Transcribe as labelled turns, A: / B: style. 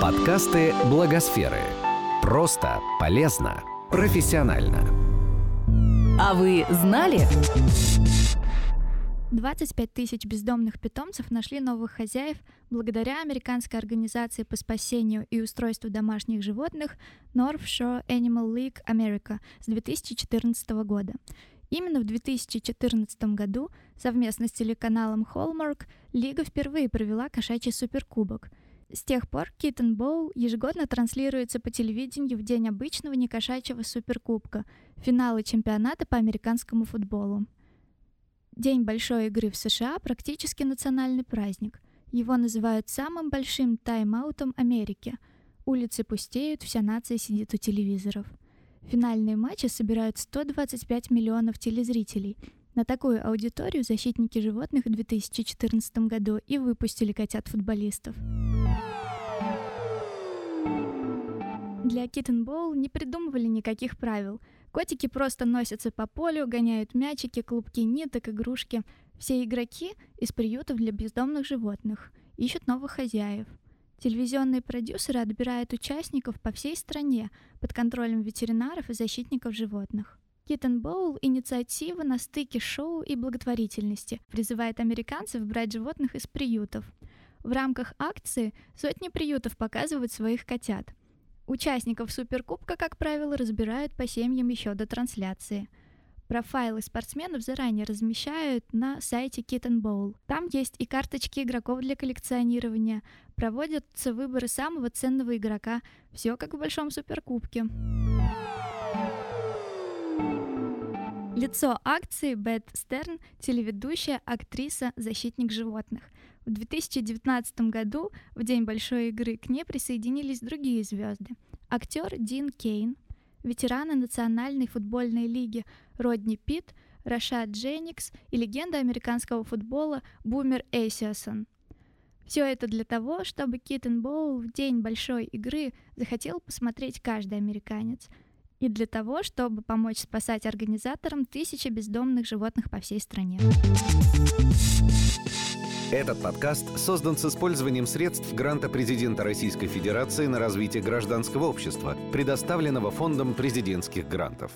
A: Подкасты Благосферы. Просто, полезно, профессионально.
B: А вы знали?
C: 25 тысяч бездомных питомцев нашли новых хозяев благодаря американской организации по спасению и устройству домашних животных North Shore Animal League America с 2014 года. Именно в 2014 году совместно с телеканалом Hallmark Лига впервые провела кошачий суперкубок. С тех пор Kitten Bowl ежегодно транслируется по телевидению в день обычного некошачьего суперкубка, финала чемпионата по американскому футболу. День большой игры в США практически национальный праздник. Его называют самым большим тайм-аутом Америки. Улицы пустеют, вся нация сидит у телевизоров. Финальные матчи собирают 125 миллионов телезрителей. На такую аудиторию защитники животных в 2014 году и выпустили котят-футболистов. Для Bowl не придумывали никаких правил – Котики просто носятся по полю, гоняют мячики, клубки ниток, игрушки. Все игроки из приютов для бездомных животных ищут новых хозяев. Телевизионные продюсеры отбирают участников по всей стране под контролем ветеринаров и защитников животных. Kitten Bowl – инициатива на стыке шоу и благотворительности, призывает американцев брать животных из приютов. В рамках акции сотни приютов показывают своих котят – Участников Суперкубка, как правило, разбирают по семьям еще до трансляции. Профайлы спортсменов заранее размещают на сайте Kitten Bowl. Там есть и карточки игроков для коллекционирования. Проводятся выборы самого ценного игрока. Все как в большом суперкубке. Лицо акции Бет Стерн, телеведущая, актриса, защитник животных. В 2019 году, в день большой игры, к ней присоединились другие звезды. Актер Дин Кейн, ветераны Национальной футбольной лиги Родни Питт, Рашад Дженникс и легенда американского футбола Бумер Эйсиасон. Все это для того, чтобы Киттен Боул в день большой игры захотел посмотреть каждый американец – и для того, чтобы помочь спасать организаторам тысячи бездомных животных по всей стране.
A: Этот подкаст создан с использованием средств гранта президента Российской Федерации на развитие гражданского общества, предоставленного Фондом президентских грантов.